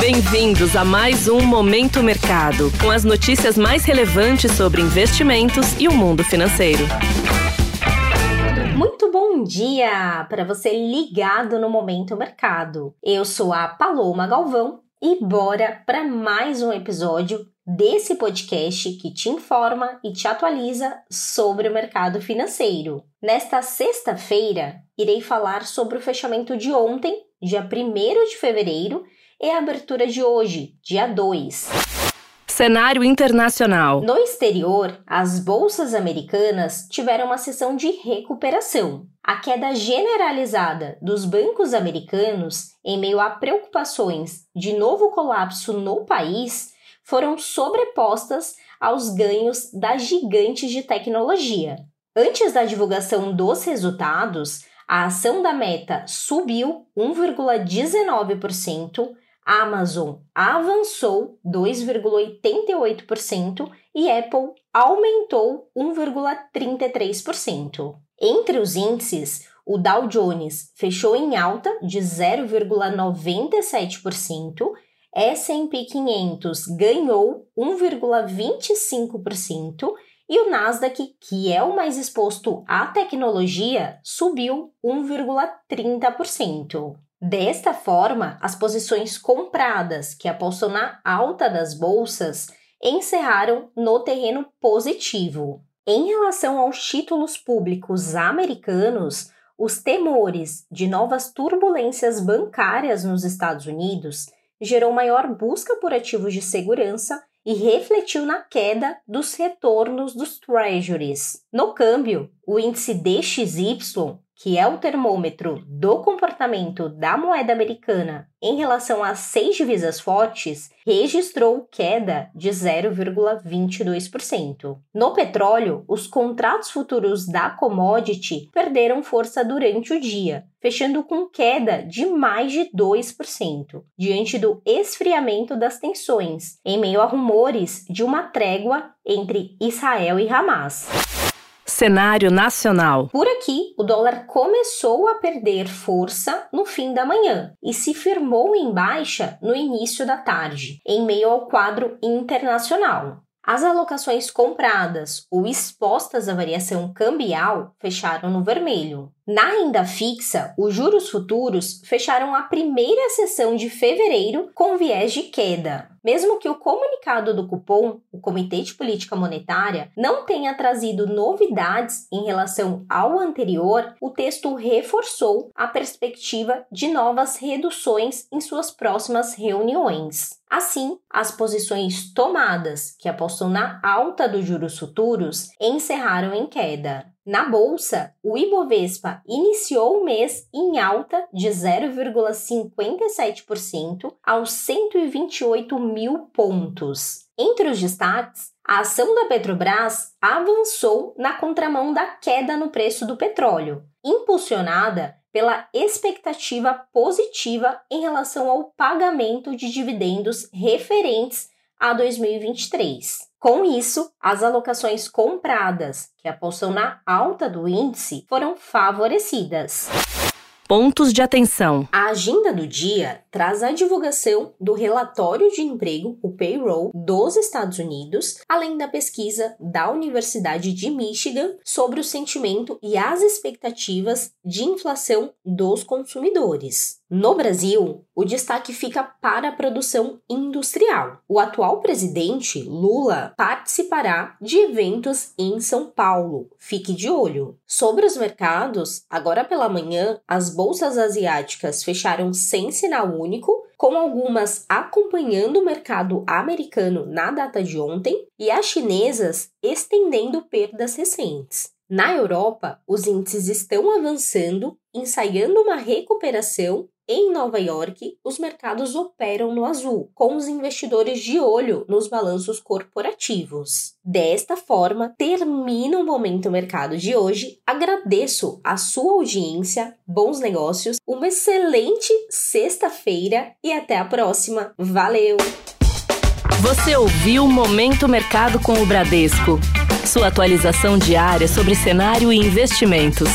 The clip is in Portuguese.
Bem-vindos a mais um Momento Mercado, com as notícias mais relevantes sobre investimentos e o mundo financeiro. Muito bom dia para você ligado no Momento Mercado. Eu sou a Paloma Galvão e bora para mais um episódio desse podcast que te informa e te atualiza sobre o mercado financeiro. Nesta sexta-feira, irei falar sobre o fechamento de ontem, dia 1 de fevereiro, e a abertura de hoje, dia 2. Cenário internacional. No exterior, as bolsas americanas tiveram uma sessão de recuperação. A queda generalizada dos bancos americanos, em meio a preocupações de novo colapso no país, foram sobrepostas aos ganhos das gigantes de tecnologia. Antes da divulgação dos resultados, a ação da Meta subiu 1,19%, Amazon avançou 2,88% e Apple aumentou 1,33%. Entre os índices, o Dow Jones fechou em alta de 0,97%, S&P 500 ganhou 1,25% e o Nasdaq, que é o mais exposto à tecnologia, subiu 1,30%. Desta forma, as posições compradas que apostam na alta das bolsas encerraram no terreno positivo. Em relação aos títulos públicos americanos, os temores de novas turbulências bancárias nos Estados Unidos gerou maior busca por ativos de segurança e refletiu na queda dos retornos dos treasuries. No câmbio, o índice DXY que é o termômetro do comportamento da moeda americana em relação às seis divisas fortes, registrou queda de 0,22%. No petróleo, os contratos futuros da commodity perderam força durante o dia, fechando com queda de mais de 2%, diante do esfriamento das tensões, em meio a rumores de uma trégua entre Israel e Hamas. Cenário nacional. Por aqui, o dólar começou a perder força no fim da manhã e se firmou em baixa no início da tarde, em meio ao quadro internacional. As alocações compradas ou expostas à variação cambial fecharam no vermelho. Na renda fixa, os juros futuros fecharam a primeira sessão de fevereiro com viés de queda. Mesmo que o comunicado do cupom, o Comitê de Política Monetária, não tenha trazido novidades em relação ao anterior, o texto reforçou a perspectiva de novas reduções em suas próximas reuniões. Assim, as posições tomadas, que apostam na alta dos juros futuros, encerraram em queda. Na bolsa, o Ibovespa iniciou o mês em alta de 0,57% aos 128 mil pontos. Entre os destaques, a ação da Petrobras avançou na contramão da queda no preço do petróleo, impulsionada pela expectativa positiva em relação ao pagamento de dividendos referentes a 2023. Com isso, as alocações compradas, que apostam na alta do índice, foram favorecidas. Pontos de atenção. A agenda do dia traz a divulgação do relatório de emprego, o payroll, dos Estados Unidos, além da pesquisa da Universidade de Michigan sobre o sentimento e as expectativas de inflação dos consumidores. No Brasil, o destaque fica para a produção industrial. O atual presidente, Lula, participará de eventos em São Paulo. Fique de olho. Sobre os mercados, agora pela manhã, as bolsas asiáticas fecharam sem sinal único, com algumas acompanhando o mercado americano na data de ontem e as chinesas estendendo perdas recentes. Na Europa, os índices estão avançando, ensaiando uma recuperação em Nova York, os mercados operam no azul, com os investidores de olho nos balanços corporativos. Desta forma, termina o Momento Mercado de hoje. Agradeço a sua audiência, bons negócios, uma excelente sexta-feira e até a próxima. Valeu! Você ouviu Momento Mercado com o Bradesco. Sua atualização diária sobre cenário e investimentos.